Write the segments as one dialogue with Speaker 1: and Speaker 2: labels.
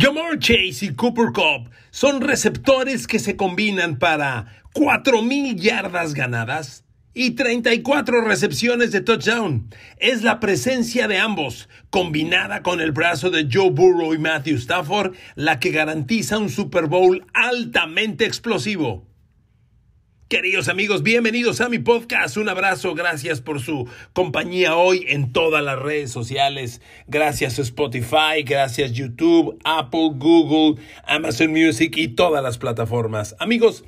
Speaker 1: Jamar Chase y Cooper Cup son receptores que se combinan para 4.000 yardas ganadas y 34 recepciones de touchdown. Es la presencia de ambos, combinada con el brazo de Joe Burrow y Matthew Stafford, la que garantiza un Super Bowl altamente explosivo. Queridos amigos, bienvenidos a mi podcast. Un abrazo, gracias por su compañía hoy en todas las redes sociales. Gracias Spotify, gracias YouTube, Apple, Google, Amazon Music y todas las plataformas. Amigos,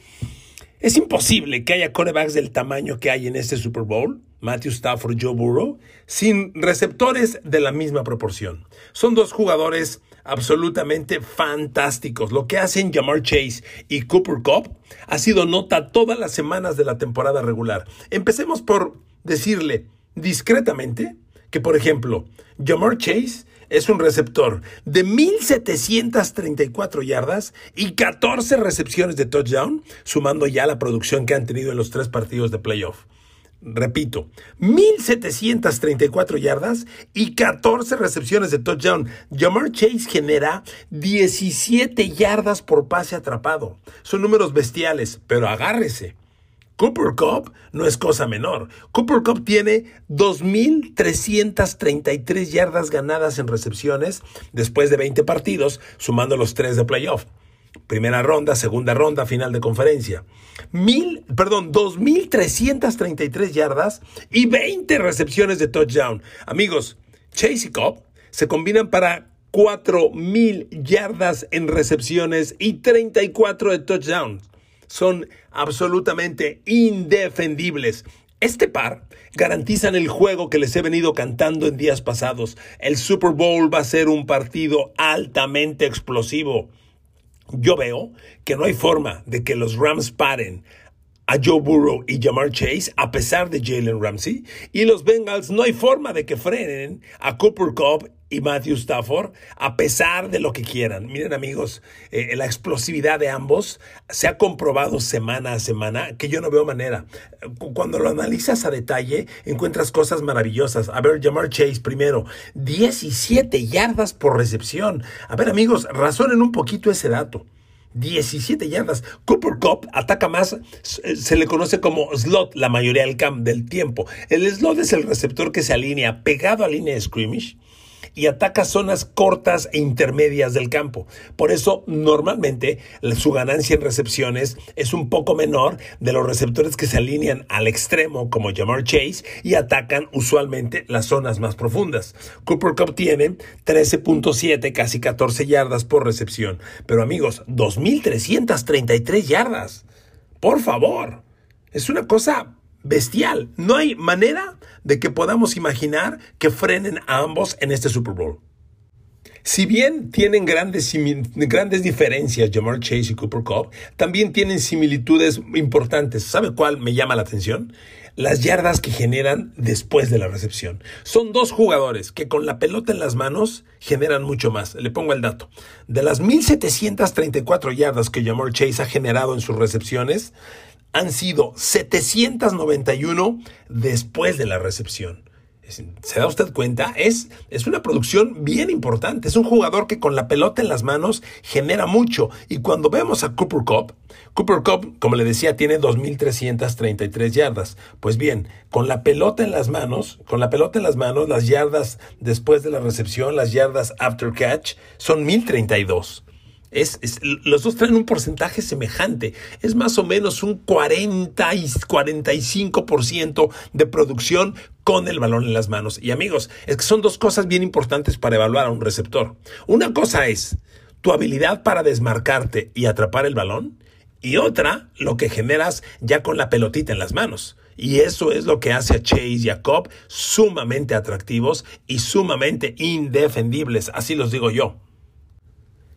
Speaker 1: es imposible que haya corebacks del tamaño que hay en este Super Bowl, Matthew Stafford, Joe Burrow, sin receptores de la misma proporción. Son dos jugadores absolutamente fantásticos. Lo que hacen Jamar Chase y Cooper Cup ha sido nota todas las semanas de la temporada regular. Empecemos por decirle discretamente que, por ejemplo, Jamar Chase es un receptor de 1.734 yardas y 14 recepciones de touchdown, sumando ya la producción que han tenido en los tres partidos de playoff. Repito, 1.734 yardas y 14 recepciones de touchdown. Jamar Chase genera 17 yardas por pase atrapado. Son números bestiales, pero agárrese. Cooper Cup no es cosa menor. Cooper Cup tiene 2.333 yardas ganadas en recepciones después de 20 partidos, sumando los tres de playoff. Primera ronda, segunda ronda, final de conferencia. Mil, perdón, 2.333 yardas y 20 recepciones de touchdown. Amigos, Chase y Cobb se combinan para 4.000 yardas en recepciones y 34 de touchdown. Son absolutamente indefendibles. Este par garantizan el juego que les he venido cantando en días pasados. El Super Bowl va a ser un partido altamente explosivo. Yo veo que no hay forma de que los Rams paren a Joe Burrow y Jamar Chase a pesar de Jalen Ramsey y los Bengals no hay forma de que frenen a Cooper Cup y Matthew Stafford a pesar de lo que quieran. Miren amigos, eh, la explosividad de ambos se ha comprobado semana a semana que yo no veo manera. Cuando lo analizas a detalle encuentras cosas maravillosas. A ver, Jamar Chase primero, 17 yardas por recepción. A ver amigos, razonen un poquito ese dato. 17 yardas. Cooper Cup ataca más, se le conoce como slot la mayoría del, camp, del tiempo. El slot es el receptor que se alinea pegado a línea de scrimmage y ataca zonas cortas e intermedias del campo. Por eso, normalmente, su ganancia en recepciones es un poco menor de los receptores que se alinean al extremo, como Jamar Chase, y atacan usualmente las zonas más profundas. Cooper Cup tiene 13.7, casi 14 yardas por recepción. Pero amigos, 2.333 yardas. Por favor. Es una cosa bestial. No hay manera de que podamos imaginar que frenen a ambos en este Super Bowl. Si bien tienen grandes, grandes diferencias Jamar Chase y Cooper Cup, también tienen similitudes importantes. ¿Sabe cuál me llama la atención? Las yardas que generan después de la recepción. Son dos jugadores que con la pelota en las manos generan mucho más. Le pongo el dato. De las 1.734 yardas que Jamar Chase ha generado en sus recepciones, han sido 791 después de la recepción. ¿Se da usted cuenta? Es, es una producción bien importante. Es un jugador que con la pelota en las manos genera mucho. Y cuando vemos a Cooper Cup, Cooper Cup, como le decía, tiene 2.333 yardas. Pues bien, con la pelota en las manos, con la pelota en las manos, las yardas después de la recepción, las yardas after catch, son 1.032. Es, los dos traen un porcentaje semejante. Es más o menos un 40 y 45% de producción con el balón en las manos. Y amigos, es que son dos cosas bien importantes para evaluar a un receptor. Una cosa es tu habilidad para desmarcarte y atrapar el balón. Y otra, lo que generas ya con la pelotita en las manos. Y eso es lo que hace a Chase y a Cobb sumamente atractivos y sumamente indefendibles. Así los digo yo.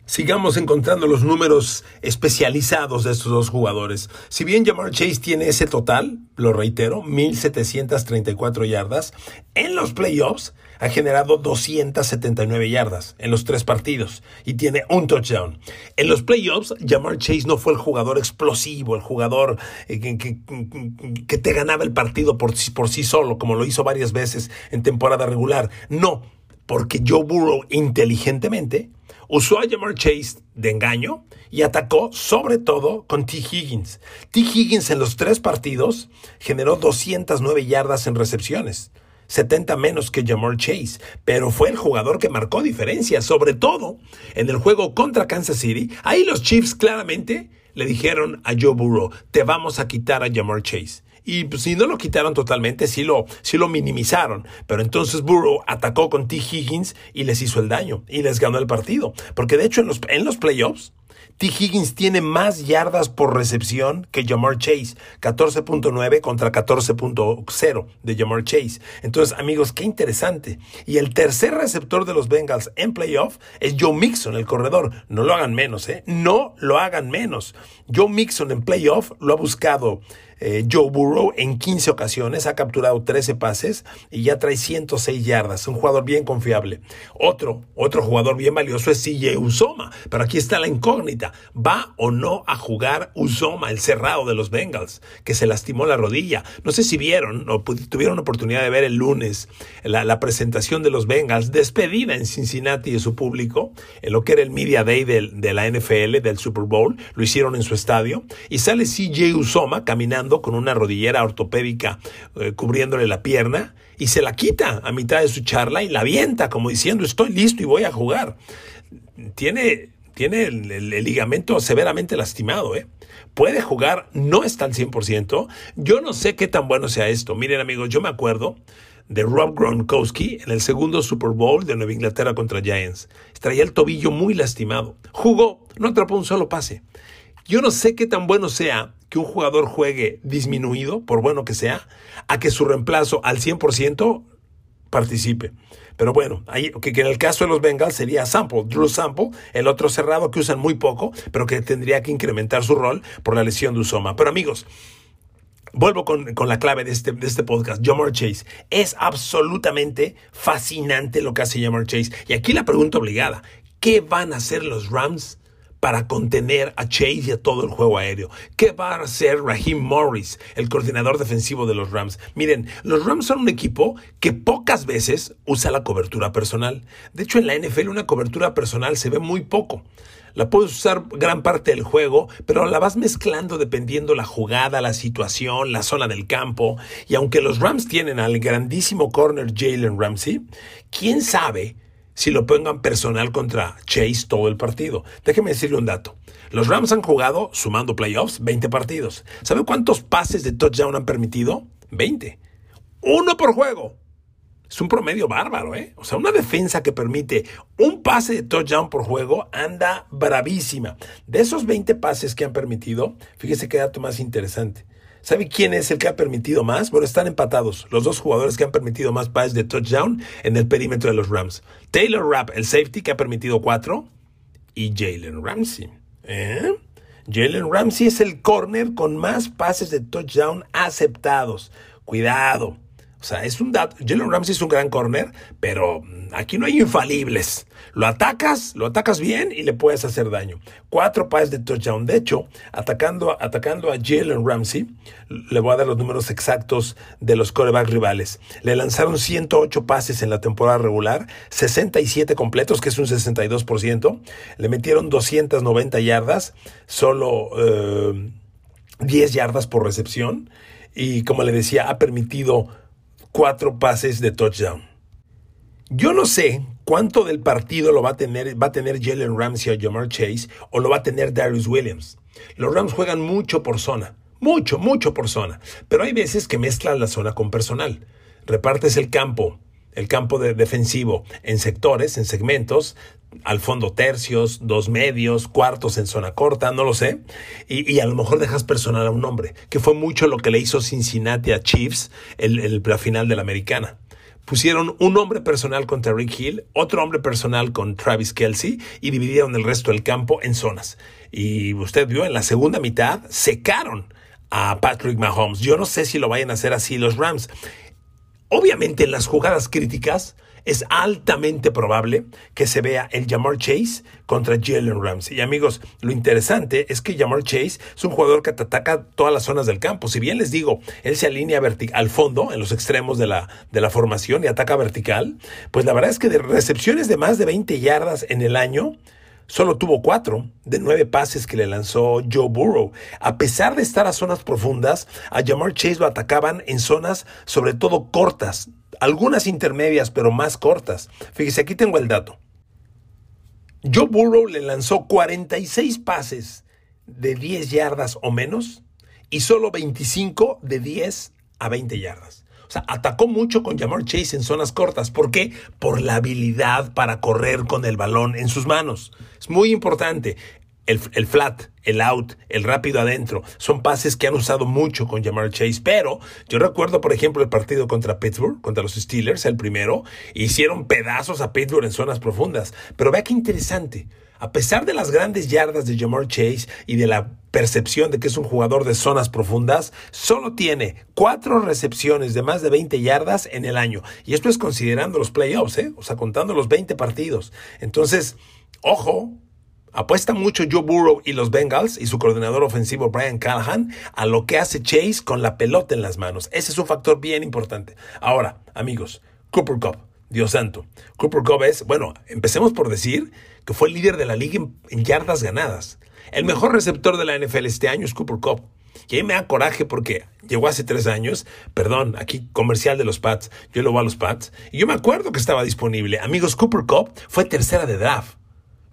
Speaker 1: Sigamos encontrando los números especializados de estos dos jugadores. Si bien Jamar Chase tiene ese total, lo reitero, 1.734 yardas, en los playoffs ha generado 279 yardas en los tres partidos y tiene un touchdown. En los playoffs, Jamar Chase no fue el jugador explosivo, el jugador eh, que, te ganaba el partido por, por sí solo, como lo hizo varias veces en temporada regular. No, porque Joe Burrow inteligentemente usó a Jamar Chase de engaño y atacó sobre todo con T. Higgins. T. Higgins en los tres partidos generó 209 yardas en recepciones. 70 menos que Jamar Chase, pero fue el jugador que marcó diferencia, sobre todo en el juego contra Kansas City. Ahí los Chiefs claramente le dijeron a Joe Burrow, te vamos a quitar a Jamar Chase. Y pues, si no lo quitaron totalmente, sí lo, sí lo minimizaron. Pero entonces Burrow atacó con T. Higgins y les hizo el daño y les ganó el partido. Porque de hecho en los, en los playoffs, T. Higgins tiene más yardas por recepción que Jamar Chase, 14.9 contra 14.0 de Jamar Chase. Entonces, amigos, qué interesante. Y el tercer receptor de los Bengals en playoff es Joe Mixon, el corredor. No lo hagan menos, ¿eh? No lo hagan menos. Joe Mixon en playoff lo ha buscado eh, Joe Burrow en 15 ocasiones, ha capturado 13 pases y ya trae 106 yardas. Un jugador bien confiable. Otro, otro jugador bien valioso es CJ Usoma. Pero aquí está la incógnita. ¿Va o no a jugar Usoma, el cerrado de los Bengals, que se lastimó la rodilla? No sé si vieron o tuvieron oportunidad de ver el lunes la, presentación de los Bengals, despedida en Cincinnati de su público, en lo que era el Media Day de la NFL, del Super Bowl. Lo hicieron en su estadio. Y sale CJ Usoma caminando con una rodillera ortopédica eh, cubriéndole la pierna y se la quita a mitad de su charla y la avienta como diciendo estoy listo y voy a jugar. Tiene, tiene el, ligamento severamente lastimado, ¿eh? Puede jugar, no está al 100%. Yo no sé qué tan bueno sea esto. Miren amigos, yo me acuerdo de Rob Gronkowski en el segundo Super Bowl de Nueva Inglaterra contra Giants. Traía el tobillo muy lastimado. Jugó, no atrapó un solo pase. Yo no sé qué tan bueno sea que un jugador juegue disminuido, por bueno que sea, a que su reemplazo al 100% participe. Pero bueno, ahí, que, en el caso de los Bengals sería Sample, Drew Sample, el otro cerrado que usan muy poco, pero que tendría que incrementar su rol por la lesión de Usoma. Pero amigos, vuelvo con, la clave de este, de este podcast, Jamar Chase. Es absolutamente fascinante lo que hace Jamar Chase. Y aquí la pregunta obligada, ¿qué van a hacer los Rams? Para contener a Chase y a todo el juego aéreo. ¿Qué va a hacer Raheem Morris, el coordinador defensivo de los Rams? Miren, los Rams son un equipo que pocas veces usa la cobertura personal. De hecho, en la NFL una cobertura personal se ve muy poco. La puedes usar gran parte del juego, pero la vas mezclando dependiendo la jugada, la situación, la zona del campo. Y aunque los Rams tienen al grandísimo corner Jalen Ramsey, ¿quién sabe si lo pongan personal contra Chase todo el partido. Déjeme decirle un dato. Los Rams han jugado, sumando playoffs, 20 partidos. ¿Sabe cuántos pases de touchdown han permitido? 20. Uno por juego. Es un promedio bárbaro, ¿eh? O sea, una defensa que permite un pase de touchdown por juego anda bravísima. De esos 20 pases que han permitido, fíjese qué dato más interesante. ¿Sabe quién es el que ha permitido más? Bueno, están empatados. Los dos jugadores que han permitido más pases de touchdown en el perímetro de los Rams. Taylor Rapp, el safety, que ha permitido cuatro. Y Jalen Ramsey. ¿Eh? Jalen Ramsey es el corner con más pases de touchdown aceptados. Cuidado. O sea, es un dato. Jalen Ramsey es un gran corner, pero aquí no hay infalibles. Lo atacas, lo atacas bien y le puedes hacer daño. Cuatro pases de touchdown. De hecho, atacando, atacando a Jalen Ramsey, le voy a dar los números exactos de los corebacks rivales. Le lanzaron 108 pases en la temporada regular, 67 completos, que es un 62%. Le metieron 290 yardas, solo 10 eh, yardas por recepción. Y como le decía, ha permitido cuatro pases de touchdown. Yo no sé cuánto del partido lo va a tener, va a tener Jalen Ramsey o Jamar Chase o lo va a tener Darius Williams. Los Rams juegan mucho por zona, mucho, mucho por zona, pero hay veces que mezclan la zona con personal. Repartes el campo, el campo de defensivo en sectores, en segmentos, al fondo tercios, dos medios, cuartos en zona corta, no lo sé. Y, a lo mejor dejas personal a un hombre, que fue mucho lo que le hizo Cincinnati a Chiefs el, la final de la americana. Pusieron un hombre personal contra Rick Hill, otro hombre personal con Travis Kelsey y dividieron el resto del campo en zonas. Y usted vio, en la segunda mitad secaron a Patrick Mahomes. Yo no sé si lo vayan a hacer así los Rams. Obviamente en las jugadas críticas es altamente probable que se vea el Jamar Chase contra Jalen Ramsey. Y amigos, lo interesante es que Jamar Chase es un jugador que ataca todas las zonas del campo. Si bien les digo, él se alinea al fondo, en los extremos de la, de la formación y ataca vertical, pues la verdad es que de recepciones de más de 20 yardas en el año, Solo tuvo cuatro de nueve pases que le lanzó Joe Burrow. A pesar de estar a zonas profundas, a Jamar Chase lo atacaban en zonas sobre todo cortas, algunas intermedias, pero más cortas. Fíjese, aquí tengo el dato. Joe Burrow le lanzó 46 pases de 10 yardas o menos y solo 25 de 10 a 20 yardas. O sea, atacó mucho con Jamar Chase en zonas cortas. ¿Por qué? Por la habilidad para correr con el balón en sus manos. Es muy importante. El, flat, el out, el rápido adentro, son pases que han usado mucho con Jamar Chase, pero yo recuerdo, por ejemplo, el partido contra Pittsburgh, contra los Steelers, el primero, hicieron pedazos a Pittsburgh en zonas profundas. Pero vea qué interesante. A pesar de las grandes yardas de Jamar Chase y de la percepción de que es un jugador de zonas profundas, solo tiene cuatro recepciones de más de 20 yardas en el año. Y esto es considerando los playoffs, ¿eh? o sea, contando los 20 partidos. Entonces, ojo, apuesta mucho Joe Burrow y los Bengals y su coordinador ofensivo Brian Callahan a lo que hace Chase con la pelota en las manos. Ese es un factor bien importante. Ahora, amigos, Cooper Cup. Dios santo. Cooper Cup es, bueno, empecemos por decir que fue el líder de la liga en, yardas ganadas. El mejor receptor de la NFL este año es Cooper Cup. Y ahí me da coraje porque llegó hace tres años, perdón, aquí comercial de los Pats, yo lo voy a los Pats, y yo me acuerdo que estaba disponible. Amigos, Cooper Cup fue tercera de draft.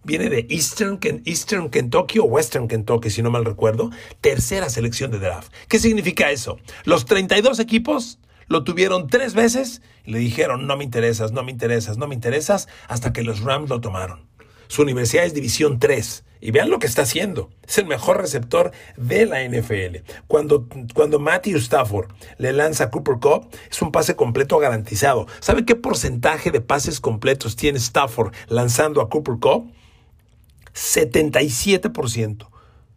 Speaker 1: Viene de Eastern, Eastern Kentucky o Western Kentucky, si no mal recuerdo. Tercera selección de draft. ¿Qué significa eso? Los 32 equipos lo tuvieron tres veces y le dijeron, no me interesas, no me interesas, no me interesas, hasta que los Rams lo tomaron. Su universidad es División 3. Y vean lo que está haciendo. Es el mejor receptor de la NFL. Cuando, cuando Matthew Stafford le lanza a Cooper Cup, es un pase completo garantizado. ¿Sabe qué porcentaje de pases completos tiene Stafford lanzando a Cooper Cup? 77%.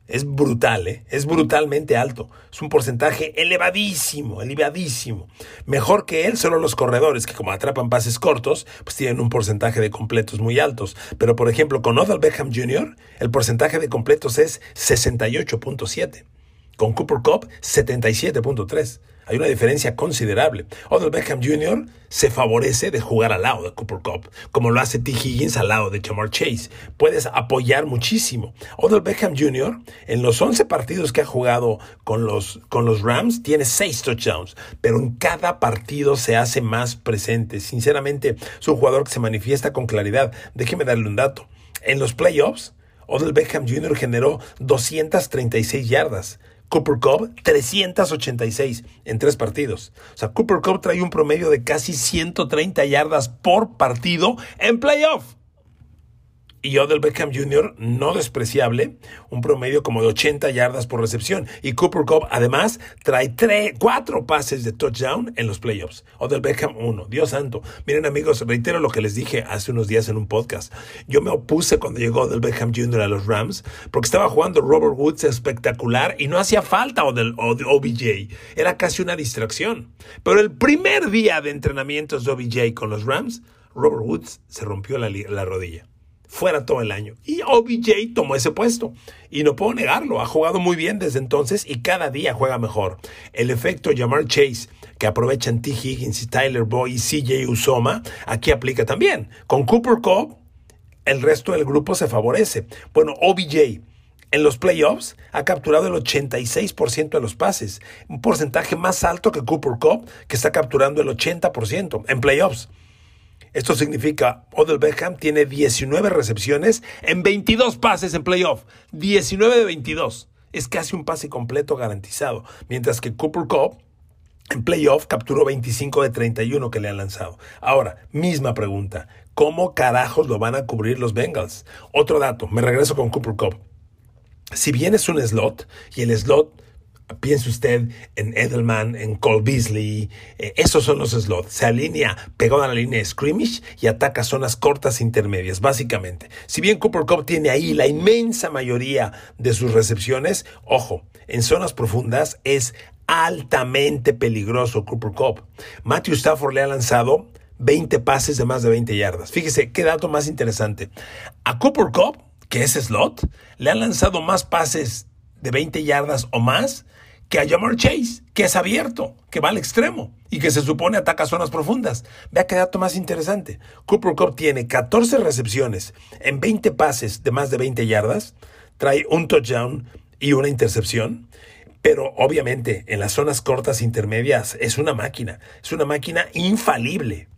Speaker 1: Es brutal, ¿eh? es brutalmente alto. Es un porcentaje elevadísimo, elevadísimo. Mejor que él solo los corredores, que como atrapan pases cortos, pues tienen un porcentaje de completos muy altos. Pero por ejemplo, con Odell Beckham Jr., el porcentaje de completos es 68.7. Con Cooper Cup, 77.3. Hay una diferencia considerable. Odell Beckham Jr. se favorece de jugar al lado de Cooper Cup, como lo hace T. Higgins al lado de Jamar Chase. Puedes apoyar muchísimo. Odell Beckham Jr. en los 11 partidos que ha jugado con los, Rams tiene 6 touchdowns, pero en cada partido se hace más presente. Sinceramente, es un jugador que se manifiesta con claridad. Déjeme darle un dato. En los playoffs, Odell Beckham Jr. generó 236 yardas. Cooper Cup 386 en tres partidos. O sea, Cooper Cup trae un promedio de casi 130 yardas por partido en playoff y Odell Beckham Jr. no despreciable, un promedio como de 80 yardas por recepción. Y Cooper Cup además trae tres, cuatro pases de touchdown en los playoffs. Odell Beckham uno. Dios santo. Miren amigos, reitero lo que les dije hace unos días en un podcast. Yo me opuse cuando llegó Odell Beckham Jr. a los Rams porque estaba jugando Robert Woods espectacular y no hacía falta Odell, OBJ. Era casi una distracción. Pero el primer día de entrenamientos de OBJ con los Rams, Robert Woods se rompió la rodilla fuera todo el año. Y OBJ tomó ese puesto. Y no puedo negarlo, ha jugado muy bien desde entonces y cada día juega mejor. El efecto Jamar Chase, que aprovechan T. Higgins y Tyler Boy y CJ Usoma, aquí aplica también. Con Cooper Cup, el resto del grupo se favorece. Bueno, OBJ. En los playoffs ha capturado el 86% de los pases, un porcentaje más alto que Cooper Cup, que está capturando el 80% en playoffs. Esto significa, Odell Beckham tiene 19 recepciones en 22 pases en playoff. 19 de 22. Es casi un pase completo garantizado. Mientras que Cooper Cup en playoff capturó 25 de 31 que le han lanzado. Ahora, misma pregunta. ¿Cómo carajos lo van a cubrir los Bengals? Otro dato, me regreso con Cooper Cup. Si bien es un slot y el slot Piense usted en Edelman, en Cole Beasley, eh, esos son los slots. Se alinea pegado a la línea de scrimmage y ataca zonas cortas e intermedias, básicamente. Si bien Cooper Cup tiene ahí la inmensa mayoría de sus recepciones, ojo, en zonas profundas es altamente peligroso Cooper Cup. Matthew Stafford le ha lanzado 20 pases de más de 20 yardas. Fíjese, qué dato más interesante. A Cooper Cup, que es slot, le han lanzado más pases de 20 yardas o más que a Jamar Chase, que es abierto, que va al extremo y que se supone ataca zonas profundas. Vea qué dato más interesante. Cooper Cup tiene 14 recepciones en 20 pases de más de 20 yardas, trae un touchdown y una intercepción. Pero obviamente en las zonas cortas intermedias es una máquina, es una máquina infalible.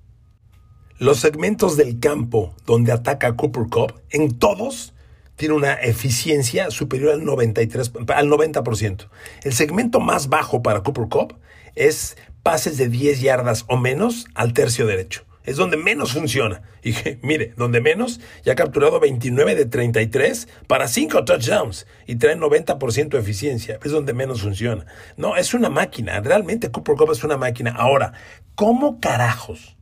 Speaker 1: Los segmentos del campo donde ataca Cooper Cup, en todos tiene una eficiencia superior al, 93, al 90%. El segmento más bajo para Cooper Cup es pases de 10 yardas o menos al tercio derecho. Es donde menos funciona. Y mire, donde menos ya ha capturado 29 de 33 para 5 touchdowns y trae 90% de eficiencia. Es donde menos funciona. No, es una máquina. Realmente Cooper Cup es una máquina. Ahora, ¿cómo carajos?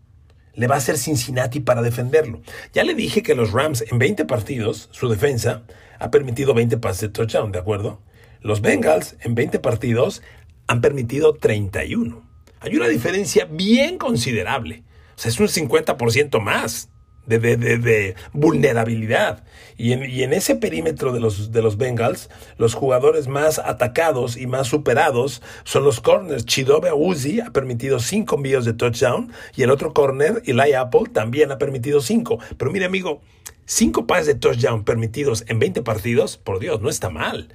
Speaker 1: Le va a hacer Cincinnati para defenderlo. Ya le dije que los Rams en 20 partidos, su defensa ha permitido 20 pases de touchdown, ¿de acuerdo? Los Bengals en 20 partidos han permitido 31. Hay una diferencia bien considerable. O sea, es un 50% más de, de, vulnerabilidad. Y en, y en, ese perímetro de los, de los Bengals, los jugadores más atacados y más superados son los corners. Chidobe Uzi ha permitido cinco envíos de touchdown y el otro corner, Eli Apple, también ha permitido cinco. Pero mire, amigo, cinco pases de touchdown permitidos en 20 partidos, por Dios, no está mal.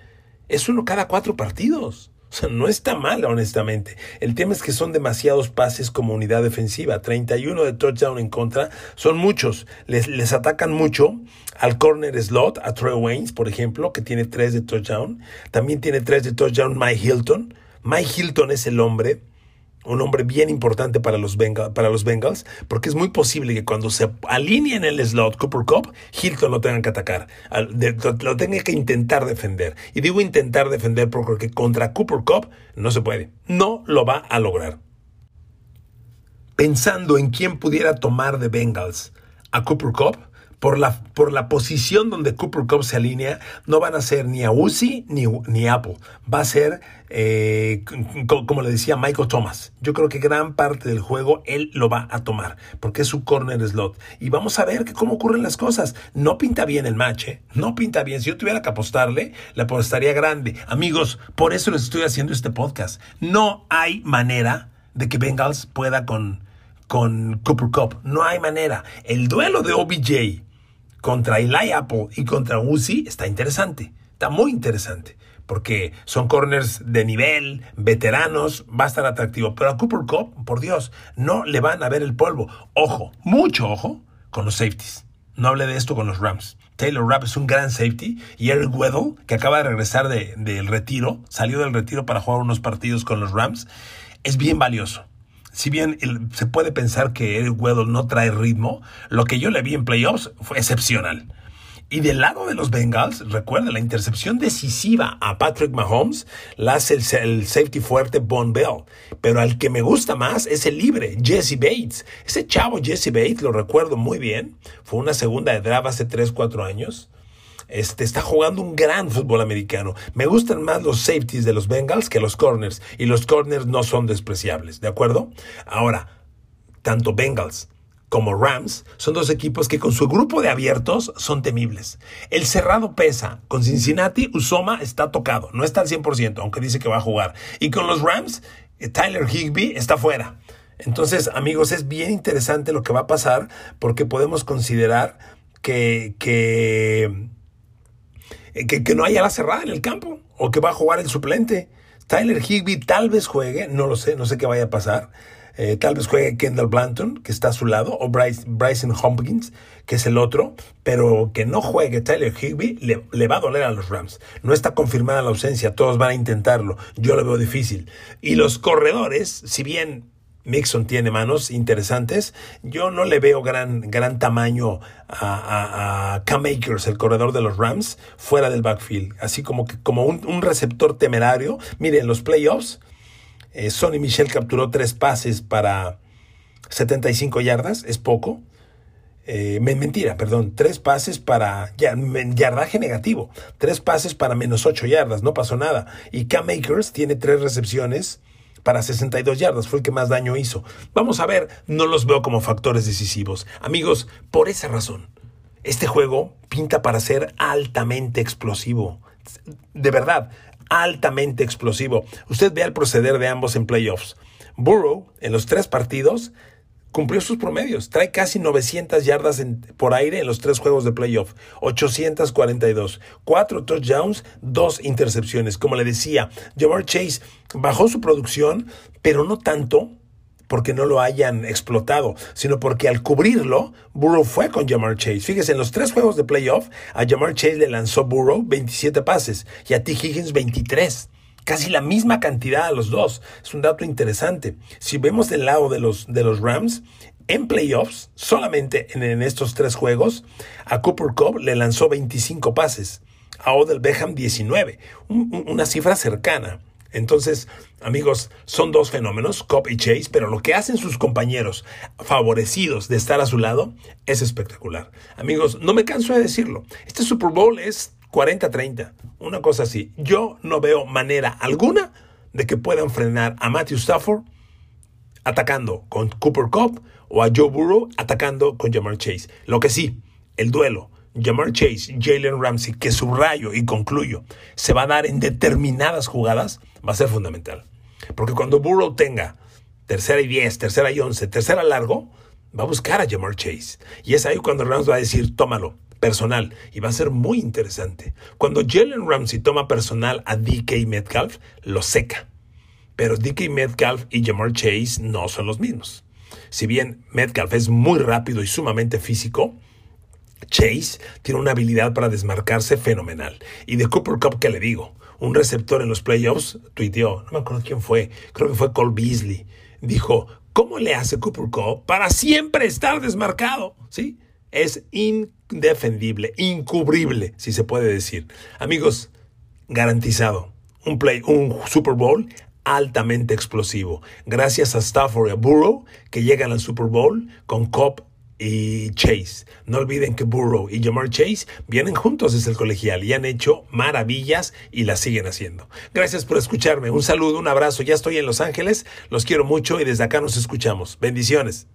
Speaker 1: Es uno cada cuatro partidos. O sea, no está mal, honestamente. El tema es que son demasiados pases como unidad defensiva. 31 de touchdown en contra. Son muchos. Les, les atacan mucho al corner slot, a Trey Waynes, por ejemplo, que tiene 3 de touchdown. También tiene 3 de touchdown Mike Hilton. Mike Hilton es el hombre un hombre bien importante para los, Bengals, porque es muy posible que cuando se alinee en el slot Cooper Cup, Hilton lo tenga que atacar, lo tenga que intentar defender. Y digo intentar defender porque contra Cooper Cup no se puede, no lo va a lograr. Pensando en quién pudiera tomar de Bengals a Cooper Cup, por la, por la posición donde Cooper Cup se alinea, no van a ser ni a Uzi ni, ni Apple. Va a ser, eh, como le decía Michael Thomas. Yo creo que gran parte del juego él lo va a tomar, porque es su corner slot. Y vamos a ver cómo ocurren las cosas. No pinta bien el match, ¿eh? no pinta bien. Si yo tuviera que apostarle, le apostaría grande. Amigos, por eso les estoy haciendo este podcast. No hay manera de que Bengals pueda con con Cooper Cup. No hay manera. El duelo de OBJ contra Eli Apple y contra Uzi está interesante. Está muy interesante. Porque son corners de nivel, veteranos, va a estar atractivo. Pero a Cooper Cup, por Dios, no le van a ver el polvo. Ojo, mucho ojo con los safeties. No hable de esto con los Rams. Taylor Rapp es un gran safety y Eric Weddle, que acaba de regresar del retiro, salió del retiro para jugar unos partidos con los Rams, es bien valioso si bien se puede pensar que Eric Weddle no trae ritmo, lo que yo le vi en playoffs fue excepcional. Y del lado de los Bengals, recuerda, la intercepción decisiva a Patrick Mahomes la hace el, safety fuerte Von Bell. Pero al que me gusta más es el libre, Jesse Bates. Ese chavo Jesse Bates, lo recuerdo muy bien, fue una segunda de draft hace 3, 4 años. Este, está jugando un gran fútbol americano. Me gustan más los safeties de los Bengals que los corners. Y los corners no son despreciables, ¿de acuerdo? Ahora, tanto Bengals como Rams son dos equipos que con su grupo de abiertos son temibles. El cerrado pesa. Con Cincinnati, Usoma está tocado. No está al 100%, aunque dice que va a jugar. Y con los Rams, eh, Tyler Higby está fuera. Entonces, amigos, es bien interesante lo que va a pasar porque podemos considerar que, que eh, que, no haya la cerrada en el campo o que va a jugar el suplente. Tyler Higby tal vez juegue, no lo sé, no sé qué vaya a pasar. Eh, tal vez juegue Kendall Blanton, que está a su lado, o Bryce, Bryson Hopkins, que es el otro, pero que no juegue Tyler Higby le, le, va a doler a los Rams. No está confirmada la ausencia, todos van a intentarlo. Yo lo veo difícil. Y los corredores, si bien Mixon tiene manos interesantes. Yo no le veo gran, gran tamaño a, a, Cam Akers, el corredor de los Rams, fuera del backfield. Así como, que, como un, receptor temerario. Miren, los playoffs, eh, Sonny Michel capturó tres pases para 75 yardas, es poco. Eh, mentira, perdón, tres pases para yardaje negativo, tres pases para menos ocho yardas, no pasó nada. Y Cam Akers tiene tres recepciones para 62 yardas, fue el que más daño hizo. Vamos a ver, no los veo como factores decisivos. Amigos, por esa razón, este juego pinta para ser altamente explosivo. De verdad, altamente explosivo. Usted vea el proceder de ambos en playoffs. Burrow, en los tres partidos, cumplió sus promedios. Trae casi 900 yardas por aire en los tres juegos de playoff. 842. Cuatro touchdowns, dos intercepciones. Como le decía, Jamar Chase bajó su producción, pero no tanto porque no lo hayan explotado, sino porque al cubrirlo, Burrow fue con Jamar Chase. Fíjese, en los tres juegos de playoff, a Jamar Chase le lanzó Burrow 27 pases y a T. Higgins 23 casi la misma cantidad a los dos. Es un dato interesante. Si vemos el lado de los, de los Rams, en playoffs, solamente en, estos tres juegos, a Cooper Cobb le lanzó 25 pases, a Odell Beckham 19, una cifra cercana. Entonces, amigos, son dos fenómenos, Cobb y Chase, pero lo que hacen sus compañeros favorecidos de estar a su lado es espectacular. Amigos, no me canso de decirlo. Este Super Bowl es 40-30, una cosa así. Yo no veo manera alguna de que puedan frenar a Matthew Stafford atacando con Cooper Cup o a Joe Burrow atacando con Jamar Chase. Lo que sí, el duelo Jamar Chase, Jalen Ramsey, que subrayo y concluyo, se va a dar en determinadas jugadas, va a ser fundamental. Porque cuando Burrow tenga tercera y 10, tercera y 11, tercera largo, va a buscar a Jamar Chase. Y es ahí cuando Rams va a decir, tómalo, personal y va a ser muy interesante. Cuando Jalen Ramsey toma personal a DK Metcalf, lo seca. Pero DK Metcalf y Jamar Chase no son los mismos. Si bien Metcalf es muy rápido y sumamente físico, Chase tiene una habilidad para desmarcarse fenomenal. Y de Cooper Cup, ¿qué le digo? Un receptor en los playoffs tuiteó, no me acuerdo quién fue, creo que fue Cole Beasley. Dijo, ¿cómo le hace Cooper Cup para siempre estar desmarcado? ¿Sí? Es indefendible, incubrible, si se puede decir. Amigos, garantizado. Un play, un Super Bowl altamente explosivo. Gracias a Stafford y a Burrow que llegan al Super Bowl con Cobb y Chase. No olviden que Burrow y Jamar Chase vienen juntos desde el colegial y han hecho maravillas y las siguen haciendo. Gracias por escucharme. Un saludo, un abrazo. Ya estoy en Los Ángeles. Los quiero mucho y desde acá nos escuchamos. Bendiciones.